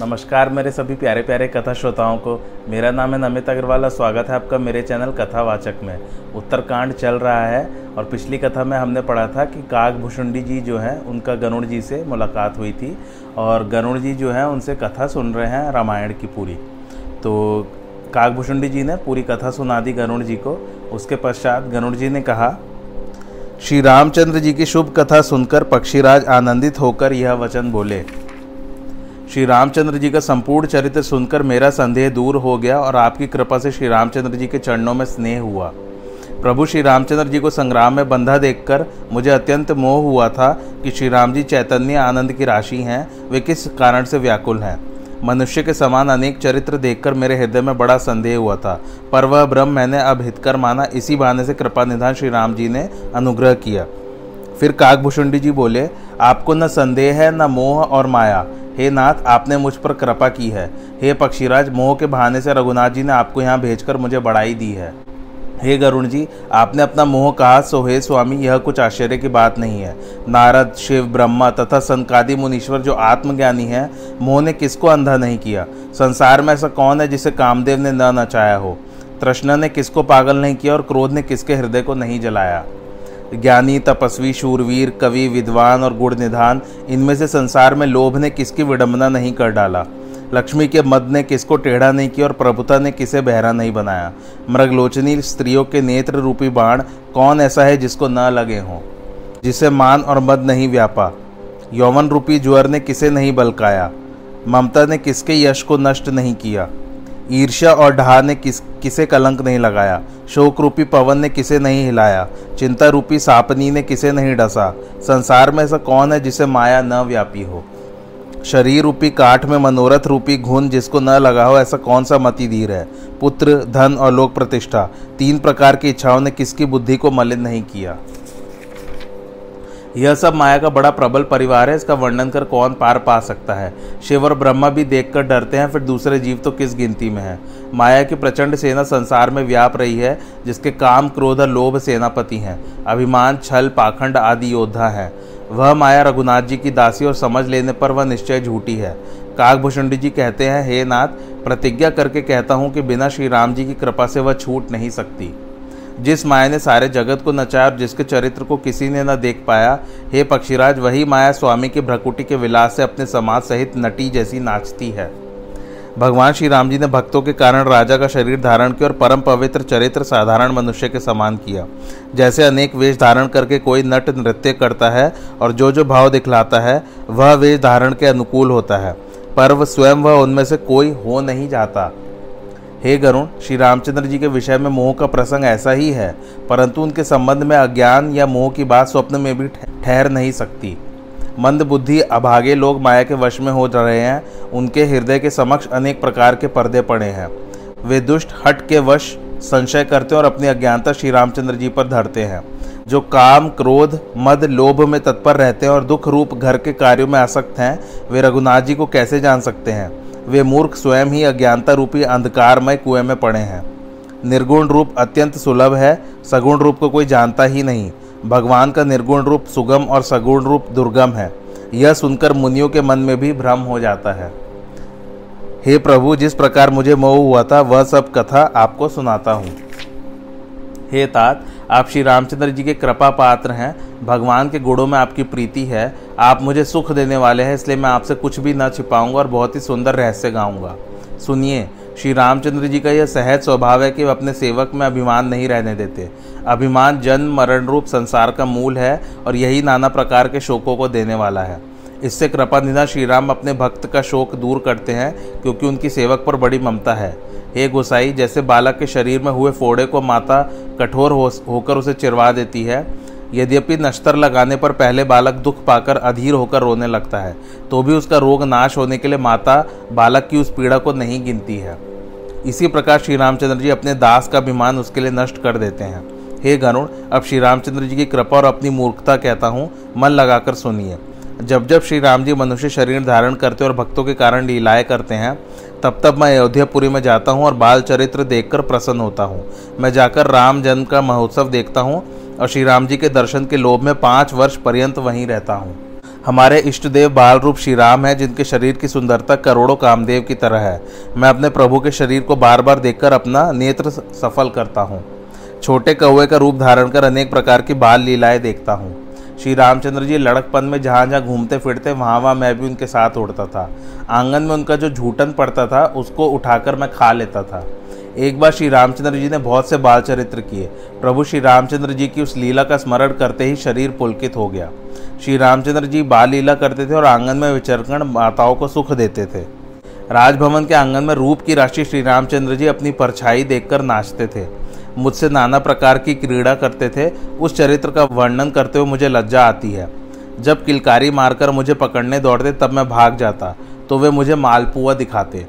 नमस्कार मेरे सभी प्यारे प्यारे कथा श्रोताओं को। मेरा नाम है नमित अग्रवाल स्वागत है आपका मेरे चैनल कथावाचक में। उत्तरकांड चल रहा है और पिछली कथा में हमने पढ़ा था कि काग भुषुंडी जी जो है, उनका गरुड़ जी से मुलाकात हुई थी और गरुड़ जी जो है, उनसे कथा सुन रहे हैं रामायण की पूरी। तो कागभूषुंडी जी ने पूरी कथा सुना दी गरुड़ जी को। उसके पश्चात गरुड़ जी ने कहा, श्री रामचंद्र जी की शुभ कथा सुनकर पक्षीराज आनंदित होकर यह वचन बोले। श्री रामचंद्र जी का संपूर्ण चरित्र सुनकर मेरा संदेह दूर हो गया और आपकी कृपा से श्री रामचंद्र जी के चरणों में स्नेह हुआ। प्रभु, श्री रामचंद्र जी को संग्राम में बंधा देखकर मुझे अत्यंत मोह हुआ था कि श्री राम जी चैतन्य आनंद की राशि हैं, वे किस कारण से व्याकुल हैं। मनुष्य के समान अनेक चरित्र देखकर मेरे हृदय में बड़ा संदेह हुआ था, पर वह ब्रह्म मैंने अब हितकर माना, इसी बहाने से कृपा निधान श्री राम जी ने अनुग्रह किया। फिर काकभूषुंडी जी बोले, आपको न संदेह है, न मोह और माया हे नाथ, आपने मुझ पर कृपा की है। हे पक्षीराज, मोह के बहाने से रघुनाथ जी ने आपको यहाँ भेजकर मुझे बढ़ाई दी है। हे गरुण जी आपने अपना मोह कहा, सो हे स्वामी, यह कुछ आश्चर्य की बात नहीं है। नारद, शिव, ब्रह्मा तथा संकादि मुनीश्वर जो आत्मज्ञानी है, मोह ने किसको अंधा नहीं किया? संसार में ऐसा कौन है जिसे कामदेव ने न नचाया हो? तृष्णा ने किसको पागल नहीं किया और क्रोध ने किसके हृदय को नहीं जलाया? ज्ञानी, तपस्वी, शूरवीर, कवि, विद्वान और गुण निधान, इनमें से संसार में लोभ ने किसकी विडंबना नहीं कर डाला? लक्ष्मी के मद ने किसको टेढ़ा नहीं किया और प्रभुता ने किसे बहरा नहीं बनाया? मृगलोचनी स्त्रियों के नेत्र रूपी बाण कौन ऐसा है जिसको न लगे हों, जिसे मान और मद नहीं व्यापा? यौवन रूपी ज्वर ने किसे नहीं बलकाया? ममता ने किसके यश को नष्ट नहीं किया? ईर्ष्या और ढहा ने किस, किसे कलंक नहीं लगाया? शोक रूपी पवन ने किसे नहीं हिलाया? चिंता रूपी सापनी ने किसे नहीं डसा? संसार में ऐसा कौन है जिसे माया न व्यापी हो? शरीर रूपी काठ में मनोरथ रूपी घुन जिसको न लगा हो, ऐसा कौन सा मति धीर है? पुत्र, धन और लोक प्रतिष्ठा, तीन प्रकार की इच्छाओं ने किसकी बुद्धि को मलिन नहीं किया? यह सब माया का बड़ा प्रबल परिवार है, इसका वर्णन कर कौन पार पा सकता है? शिव और ब्रह्मा भी देखकर डरते हैं, फिर दूसरे जीव तो किस गिनती में है? माया की प्रचंड सेना संसार में व्याप रही है, जिसके काम क्रोध और लोभ सेनापति हैं। अभिमान, छल, पाखंड आदि योद्धा हैं। वह माया रघुनाथ जी की दासी और समझ लेने पर वह निश्चय झूठी है। काकभूषुंडी जी कहते हैं, हे नाथ, प्रतिज्ञा करके कहता हूँ कि बिना श्री राम जी की कृपा से वह छूट नहीं सकती। जिस माया ने सारे जगत को नचाया और जिसके चरित्र को किसी ने न देख पाया, हे पक्षीराज, वही माया स्वामी की भ्रकुटी के विलास से अपने समाज सहित नटी जैसी नाचती है। भगवान श्री राम जी ने भक्तों के कारण राजा का शरीर धारण किया और परम पवित्र चरित्र साधारण मनुष्य के समान किया। जैसे अनेक वेश धारण करके कोई नट नृत्य करता है और जो जो भाव दिखलाता है, वह वेश धारण के अनुकूल होता है। पर स्वयं वह उनमें से कोई हो नहीं जाता। हे गरुण, श्री रामचंद्र जी के विषय में मोह का प्रसंग ऐसा ही है, परंतु उनके संबंध में अज्ञान या मोह की बात स्वप्न में भी ठहर नहीं सकती। मंद बुद्धि अभागे लोग माया के वश में हो रहे हैं, उनके हृदय के समक्ष अनेक प्रकार के पर्दे पड़े हैं। वे दुष्ट, हट के वश संशय करते हैं और अपनी अज्ञानता श्री रामचंद्र जी पर धरते हैं, जो काम, क्रोध, मद, लोभ में तत्पर रहते हैं और दुख रूप घर के कार्यों में आसक्त हैं, वे रघुनाथ जी को कैसे जान सकते हैं? वे मूर्ख स्वयं ही अज्ञानता रूपी अंधकारमय कुएँ में पड़े हैं। निर्गुण रूप अत्यंत सुलभ है, सगुण रूप को कोई जानता ही नहीं। भगवान का निर्गुण रूप सुगम और सगुण रूप दुर्गम है। यह सुनकर मुनियों के मन में भी भ्रम हो जाता है। हे प्रभु, जिस प्रकार मुझे मोह हुआ था, वह सब कथा आपको सुनाता हूँ। हे तात आप श्री रामचंद्र जी के कृपा पात्र हैं, भगवान के गुणों में आपकी प्रीति है, आप मुझे सुख देने वाले हैं, इसलिए मैं आपसे कुछ भी न छिपाऊँगा और बहुत ही सुंदर रहस्य गाऊँगा। सुनिए, श्री रामचंद्र जी का यह सहज स्वभाव है कि वे अपने सेवक में अभिमान नहीं रहने देते। अभिमान जन्म मरण रूप संसार का मूल है और यही नाना प्रकार के शोकों को देने वाला है। इससे कृपा निधा श्री राम अपने भक्त का शोक दूर करते हैं, क्योंकि उनकी सेवक पर बड़ी ममता है। हे गोसाई, जैसे बालक के शरीर में हुए फोड़े को माता कठोर हो, होकर उसे चिरवा देती है, यद्यपि नश्तर लगाने पर पहले बालक दुख पाकर अधीर होकर रोने लगता है तो भी उसका रोग नाश होने के लिए माता बालक की उस पीड़ा को नहीं गिनती है। इसी प्रकार श्री रामचंद्र जी अपने दास का अभिमान उसके लिए नष्ट कर देते हैं। हे गरुण, अब श्री रामचंद्र जी की कृपा और अपनी मूर्खता कहता हूँ, मन लगाकर सुनिए। जब जब श्री राम जी मनुष्य शरीर धारण करते और भक्तों के कारण लीलाएँ करते हैं तब तब मैं अयोध्यापुरी में जाता हूँ और बाल चरित्र देखकर प्रसन्न होता हूँ। मैं जाकर राम जन्म का महोत्सव देखता हूँ और श्री राम जी के दर्शन के लोभ में पाँच वर्ष पर्यंत वहीं रहता हूँ। हमारे इष्ट देव बाल रूप श्री राम है, जिनके शरीर की सुंदरता करोड़ों कामदेव की तरह है। मैं अपने प्रभु के शरीर को बार बार देखकर अपना नेत्र सफल करता हूँ। छोटे कौए का रूप धारण कर अनेक प्रकार की बाल लीलाएँ देखता हूँ। श्री रामचंद्र जी लड़कपन में जहाँ जहाँ घूमते फिरते, वहाँ वहाँ मैं भी उनके साथ उड़ता था। आँगन में उनका जो झूठन पड़ता था, उसको उठाकर मैं खा लेता था। एक बार श्री रामचंद्र जी ने बहुत से बाल चरित्र किए। प्रभु श्री रामचंद्र जी की उस लीला का स्मरण करते ही शरीर पुलकित हो गया। श्री रामचंद्र जी बाल लीला करते थे और आँगन में विचरकण माताओं को सुख देते थे। राजभवन के आँगन में रूप की राशि श्री रामचंद्र जी अपनी परछाई देखकर नाचते थे। मुझसे नाना प्रकार की क्रीड़ा करते थे, उस चरित्र का वर्णन करते हुए मुझे लज्जा आती है। जब किलकारी मारकर मुझे पकड़ने दौड़ते, तब मैं भाग जाता तो वे मुझे मालपुआ दिखाते।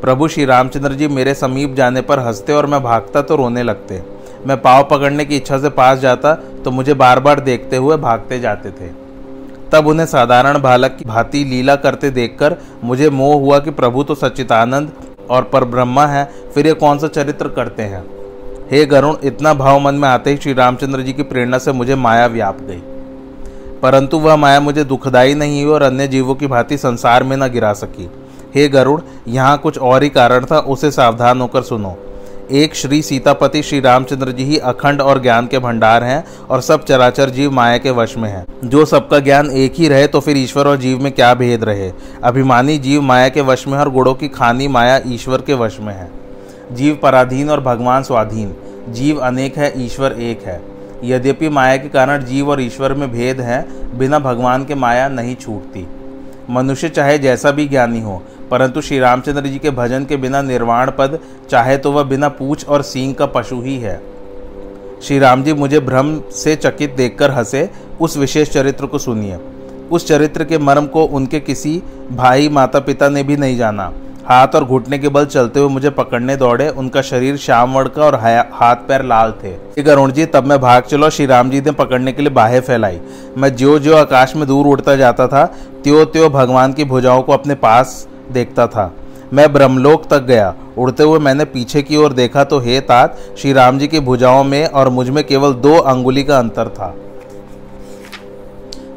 प्रभु श्री रामचंद्र जी मेरे समीप जाने पर हँसते और मैं भागता तो रोने लगते। मैं पाव पकड़ने की इच्छा से पास जाता तो मुझे बार बार देखते हुए भागते जाते थे। तब उन्हें साधारण बालक की भांति लीला करते देखकर मुझे मोह हुआ कि प्रभु तो सच्चिदानंद और पर ब्रह्मा है, फिर ये कौन सा चरित्र करते हैं? हे गरुण, इतना भाव मन में आते ही श्री रामचंद्र जी की प्रेरणा से मुझे माया व्याप गई। परंतु वह माया मुझे दुखदायी नहीं हुई और अन्य जीवों की भांति संसार में न गिरा सकी। हे गरुड़ यहाँ कुछ और ही कारण था, उसे सावधान होकर सुनो। एक श्री सीतापति श्री रामचंद्र जी ही अखंड और ज्ञान के भंडार हैं और सब चराचर जीव माया के वश में हैं। जो सबका ज्ञान एक ही रहे तो फिर ईश्वर और जीव में क्या भेद रहे? अभिमानी जीव माया के वश में है और गुड़ों की खानी माया ईश्वर के वश में है। जीव पराधीन और भगवान स्वाधीन। जीव अनेक है, ईश्वर एक है। यद्यपि माया के कारण जीव और ईश्वर में भेद है, बिना भगवान के माया नहीं छूटती। मनुष्य चाहे जैसा भी ज्ञानी हो, परंतु श्री रामचंद्र जी के भजन के बिना निर्वाण पद, चाहे तो वह बिना पूछ और सींग का पशु ही है। श्री राम जी मुझे भ्रम से चकित देखकर हंसे, उस विशेष चरित्र को सुनिए। उस चरित्र के मर्म को उनके किसी भाई माता पिता ने भी नहीं जाना। हाथ और घुटने के बल चलते हुए मुझे पकड़ने दौड़े। उनका शरीर श्याम का और हाथ पैर लाल थे। गरुण जी तब मैं भाग चलो श्री राम जी ने पकड़ने के लिए बाहें फैलाई। मैं ज्यो जो आकाश में दूर उड़ता जाता था त्यो त्यो भगवान की भुजाओं को अपने पास देखता था। मैं ब्रह्मलोक तक गया। उड़ते हुए मैंने पीछे की ओर देखा तो हे तात, श्री राम जी की भुजाओं में और मुझमें केवल दो अंगुली का अंतर था।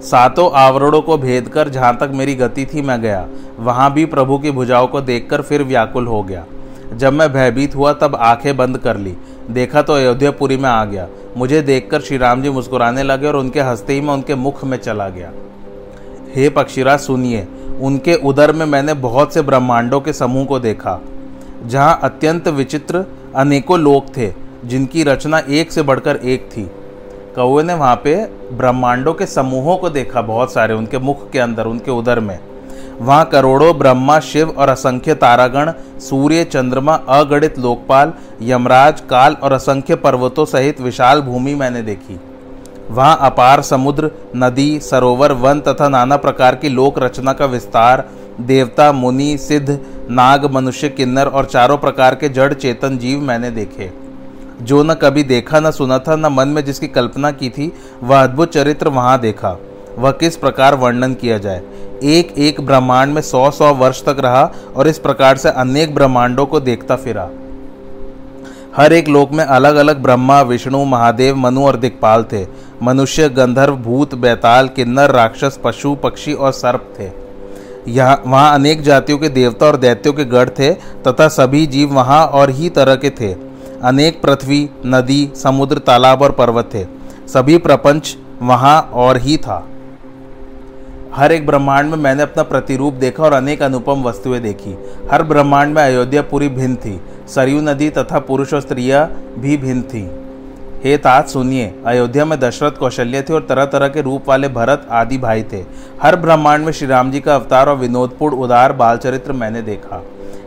सातों आवरणों को भेद कर जहाँ तक मेरी गति थी, मैं गया। वहाँ भी प्रभु की भुजाओं को देखकर फिर व्याकुल हो गया। जब मैं भयभीत हुआ, तब आँखें बंद कर ली। देखा तो अयोध्यापुरी में आ गया। मुझे देखकर श्री राम जी मुस्कुराने लगे और उनके हँसते ही मैं उनके मुख में चला गया। हे पक्षीराज सुनिए, उनके उदर में मैंने बहुत से ब्रह्मांडों के समूह को देखा, जहाँ अत्यंत विचित्र अनेकों लोक थे, जिनकी रचना एक से बढ़कर एक थी। कौए ने वहाँ पे ब्रह्मांडों के समूहों को देखा, बहुत सारे उनके मुख के अंदर, उनके उदर में। वहाँ करोड़ों ब्रह्मा, शिव और असंख्य तारागण, सूर्य, चंद्रमा, अगणित लोकपाल, यमराज, काल और असंख्य पर्वतों सहित विशाल भूमि मैंने देखी। वहाँ अपार समुद्र, नदी, सरोवर, वन तथा नाना प्रकार की लोक रचना का विस्तार, देवता, मुनि, सिद्ध, नाग, मनुष्य, किन्नर और चारों प्रकार के जड़ चेतन जीव मैंने देखे। जो न कभी देखा, न सुना था, न मन में जिसकी कल्पना की थी, वह अद्भुत चरित्र वहाँ देखा। वह किस प्रकार वर्णन किया जाए? एक एक ब्रह्मांड में सौ सौ वर्ष तक रहा और इस प्रकार से अनेक ब्रह्मांडों को देखता फिरा। हर एक लोक में अलग अलग ब्रह्मा, विष्णु, महादेव, मनु और दिक्पाल थे। मनुष्य, गंधर्व, भूत, बैताल, किन्नर, राक्षस, पशु, पक्षी और सर्प थे। यहाँ, वहाँ अनेक जातियों के देवता और दैत्यों के गढ़ थे तथा सभी जीव वहाँ और ही तरह के थे। अनेक पृथ्वी, नदी, समुद्र, तालाब और पर्वत थे। सभी प्रपंच वहाँ और ही था। हर एक ब्रह्मांड में मैंने अपना प्रतिरूप देखा और अनेक अनुपम वस्तुएँ देखी। हर ब्रह्मांड में अयोध्या पूरी भिन्न थी। सरयू नदी तथा पुरुष और स्त्रियाँ भी भिन्न थी। हे तात, सुनिए, अयोध्या में दशरथ कौशल्य थे और तरह तरह के रूप वाले भरत आदि भाई थे। हर ब्रह्मांड में श्री राम जी का अवतार और विनोदपूर्ण उदार बाल चरित्र मैंने देखा।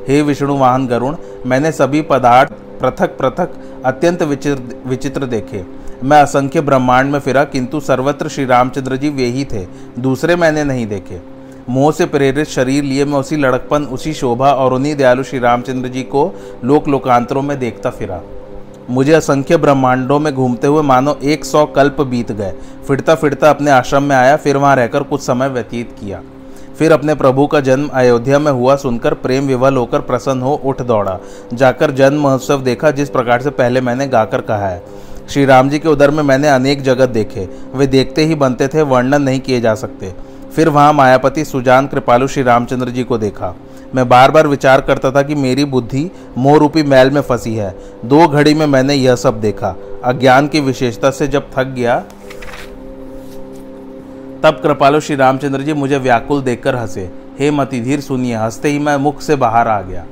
हे विष्णु वाहन गरुण, मैंने सभी पदार्थ पृथक पृथक अत्यंत विचित्र विचित्र देखे। मैं असंख्य ब्रह्मांड में फिरा, किंतु सर्वत्र श्री रामचंद्र जी वे ही थे। दूसरे मैंने नहीं देखे। मोह से प्रेरित शरीर लिए मैं उसी लड़कपन, उसी शोभा और उन्हीं दयालु श्री रामचंद्र जी को लोक लोकांतरों में देखता फिरा। मुझे असंख्य ब्रह्मांडों में घूमते हुए मानो एक सौ कल्प बीत गए। फिरता फिरता अपने आश्रम में आया, फिर वहाँ रहकर कुछ समय व्यतीत किया। फिर अपने प्रभु का जन्म अयोध्या में हुआ सुनकर प्रेम विवल होकर प्रसन्न हो उठ दौड़ा। जाकर जन्म महोत्सव देखा, जिस प्रकार से पहले मैंने गाकर कहा है। श्री राम जी के उदर में मैंने अनेक जगत देखे। वे देखते ही बनते थे, वर्णन नहीं किए जा सकते। फिर वहाँ मायापति सुजान कृपालु श्री रामचंद्र जी को देखा। मैं बार बार विचार करता था कि मेरी बुद्धि मोह रूपी मैल में फंसी है। दो घड़ी में मैंने यह सब देखा। अज्ञान की विशेषता से जब थक गया, तब कृपालु श्री रामचंद्र जी मुझे व्याकुल देखकर हंसे। हे मतिधीर सुनिए, हँसते ही मैं मुख से बाहर आ गया।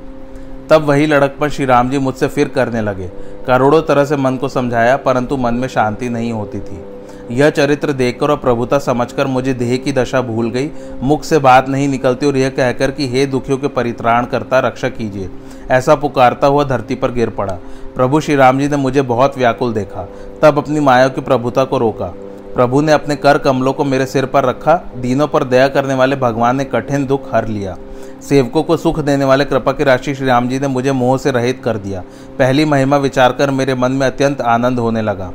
तब वही लड़कपन श्री राम जी मुझसे फिर करने लगे। करोड़ों तरह से मन को समझाया, परंतु मन में शांति नहीं होती थी। यह चरित्र देखकर और प्रभुता समझकर मुझे देह की दशा भूल गई। मुख से बात नहीं निकलती और यह कहकर कि, हे दुखियों के परित्राण करता रक्षा कीजिए। ऐसा पुकारता हुआ धरती पर गिर पड़ा। प्रभु श्री राम जी ने मुझे बहुत व्याकुल देखा। तब अपनी माया की प्रभुता को रोका। प्रभु ने अपने कर कमलों को मेरे सिर पर रखा। दीनों पर दया करने वाले भगवान ने कठिन दुख हर लिया। सेवकों को सुख देने वाले कृपा की राशि श्री राम जी ने मुझे मोह से रहित कर दिया। पहली महिमा विचार कर मेरे मन में अत्यंत आनंद होने लगा।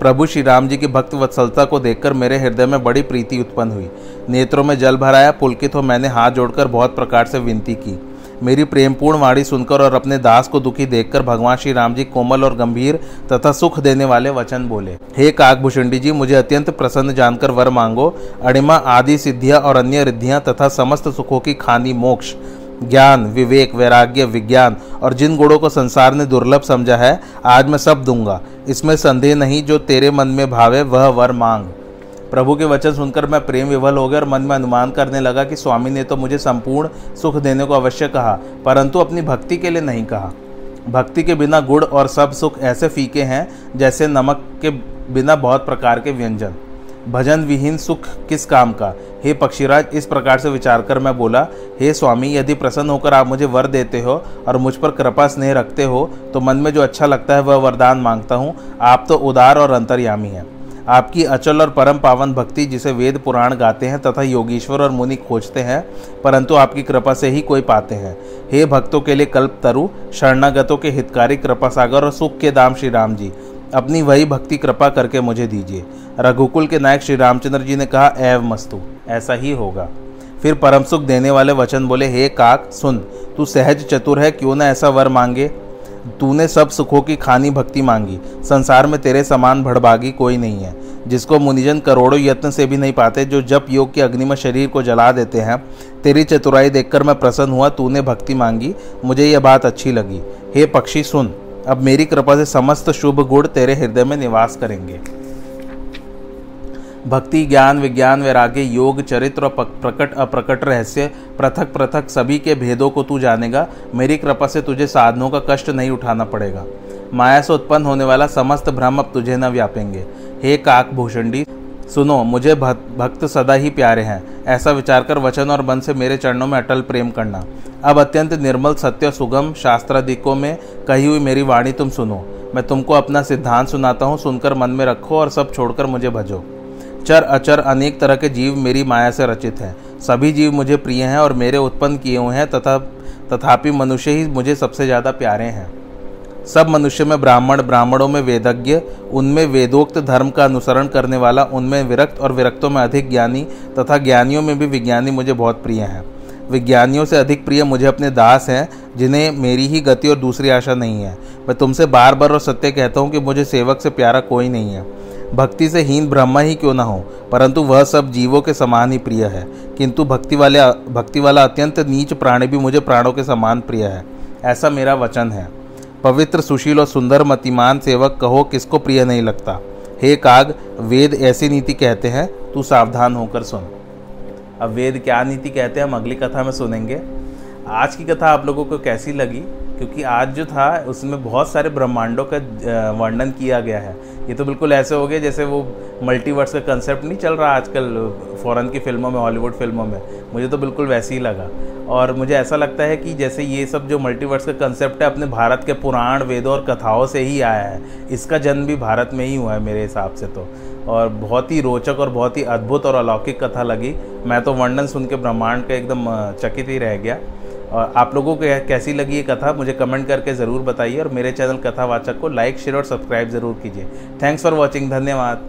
प्रभु श्री राम जी की भक्त वत्सलता को देखकर मेरे हृदय में बड़ी प्रीति उत्पन्न हुई। नेत्रों में जल भराया, पुलकित हो मैंने हाथ जोड़कर बहुत प्रकार से विनती की। मेरी प्रेमपूर्ण वाणी सुनकर और अपने दास को दुखी देखकर भगवान श्री राम जी कोमल और गंभीर तथा सुख देने वाले वचन बोले। हे काकभूषणी जी, मुझे अत्यंत प्रसन्न जानकर वर मांगो। अणिमा, आदि सिद्धियाँ और अन्य रिद्धियाँ तथा समस्त सुखों की खानी मोक्ष, ज्ञान, विवेक, वैराग्य, विज्ञान और जिन गुणों को संसार ने दुर्लभ समझा है, आज मैं सब दूँगा। इसमें संदेह नहीं, जो तेरे मन में भावे, वह वर मांग। प्रभु के वचन सुनकर मैं प्रेम विवल हो गया और मन में अनुमान करने लगा कि स्वामी ने तो मुझे संपूर्ण सुख देने को अवश्य कहा, परंतु अपनी भक्ति के लिए नहीं कहा। भक्ति के बिना गुड़ और सब सुख ऐसे फीके हैं जैसे नमक के बिना बहुत प्रकार के व्यंजन। भजन विहीन सुख किस काम का? हे पक्षीराज, इस प्रकार से विचार कर मैं बोला, हे स्वामी, यदि प्रसन्न होकर आप मुझे वर देते हो और मुझ पर कृपा स्नेह रखते हो तो मन में जो अच्छा लगता है वह वरदान माँगता हूँ। आप तो उदार और अंतर्यामी हैं। आपकी अचल और परम पावन भक्ति जिसे वेद पुराण गाते हैं तथा योगेश्वर और मुनि खोजते हैं, परंतु आपकी कृपा से ही कोई पाते हैं। हे भक्तों के लिए कल्प तरु, शरणागतों के हितकारी कृपा सागर और सुख के दाम श्री राम जी, अपनी वही भक्ति कृपा करके मुझे दीजिए। रघुकुल के नायक श्री रामचंद्र जी ने कहा एव मस्तु, ऐसा ही होगा। फिर परम सुख देने वाले वचन बोले, हे काक, सुन, तू सहज चतुर है, क्यों ना ऐसा वर मांगे? तूने सब सुखों की खानी भक्ति मांगी। संसार में तेरे समान भड़भागी कोई नहीं है। जिसको मुनिजन करोड़ों यत्न से भी नहीं पाते, जो जप योग के अग्नि में शरीर को जला देते हैं, तेरी चतुराई देखकर मैं प्रसन्न हुआ, तूने भक्ति मांगी, मुझे यह बात अच्छी लगी। हे पक्षी, सुन, अब मेरी कृपा से समस्त शुभ गुण तेरे हृदय में निवास करेंगे। भक्ति, ज्ञान, विज्ञान, वैराग्य, योग, चरित्र और प्रकट, अप्रकट रहस्य, पृथक पृथक सभी के भेदों को तू जानेगा। मेरी कृपा से तुझे साधनों का कष्ट नहीं उठाना पड़ेगा। माया से उत्पन्न होने वाला समस्त भ्रम अब तुझे न व्यापेंगे। हे काक भूषणी सुनो, मुझे भक्त सदा ही प्यारे हैं। ऐसा विचार कर वचन और मन से मेरे चरणों में अटल प्रेम करना। अब अत्यंत निर्मल, सत्य, सुगम, शास्त्रादिकों में कही हुई मेरी वाणी तुम सुनो। मैं तुमको अपना सिद्धांत सुनाता हूँ, सुनकर मन में रखो और सब छोड़कर मुझे भजो। चर, अचर, अनेक तरह के जीव मेरी माया से रचित हैं। सभी जीव मुझे प्रिय हैं और मेरे उत्पन्न किए हुए हैं तथा, तथापि मनुष्य ही मुझे सबसे ज़्यादा प्यारे हैं। सब मनुष्य में ब्राह्मण, ब्राह्मणों में वेदज्ञ, उनमें वेदोक्त धर्म का अनुसरण करने वाला, उनमें विरक्त और विरक्तों में अधिक ज्ञानी तथा ज्ञानियों में भी विज्ञानी मुझे बहुत प्रिय हैं। विज्ञानियों से अधिक प्रिय मुझे अपने दास हैं, जिन्हें मेरी ही गति और दूसरी आशा नहीं है। मैं तुमसे बार बार और सत्य कहता हूँ कि मुझे सेवक से प्यारा कोई नहीं है। भक्ति से हीन ब्रह्मा ही क्यों ना हो? परंतु वह सब जीवों के समान ही प्रिय है। किंतु भक्ति वाले भक्ति वाला अत्यंत नीच प्राणी भी मुझे प्राणों के समान प्रिय है। ऐसा मेरा वचन है। पवित्र, सुशील और सुंदर, मतिमान सेवक कहो, किसको प्रिय नहीं लगता? हे काग, वेद ऐसी नीति कहते हैं, तू सावधान होकर सुन। अब वेद क्या नीति कहते हैं, हम अगली कथा में सुनेंगे। आज की कथा आप लोगों को कैसी लगी? क्योंकि आज जो था, उसमें बहुत सारे ब्रह्मांडों का वर्णन किया गया है। ये तो बिल्कुल ऐसे हो गया जैसे वो मल्टीवर्स का कंसेप्ट नहीं चल रहा आजकल फ़ॉरन की फ़िल्मों में हॉलीवुड फ़िल्मों में। मुझे तो बिल्कुल वैसे ही लगा। और मुझे ऐसा लगता है कि जैसे ये सब जो मल्टीवर्स का कंसेप्ट है, अपने भारत के पुराण वेदों और कथाओं से ही आया है। इसका जन्म भी भारत में ही हुआ है मेरे हिसाब से तो। और बहुत ही रोचक और बहुत ही अद्भुत और अलौकिक कथा लगी। मैं तो वर्णन सुन के ब्रह्मांड का एकदम चकित ही रह गया। और आप लोगों को कैसी लगी ये कथा, मुझे कमेंट करके ज़रूर बताइए और मेरे चैनल कथावाचक को लाइक, शेयर और सब्सक्राइब ज़रूर कीजिए। थैंक्स फॉर वॉचिंग धन्यवाद।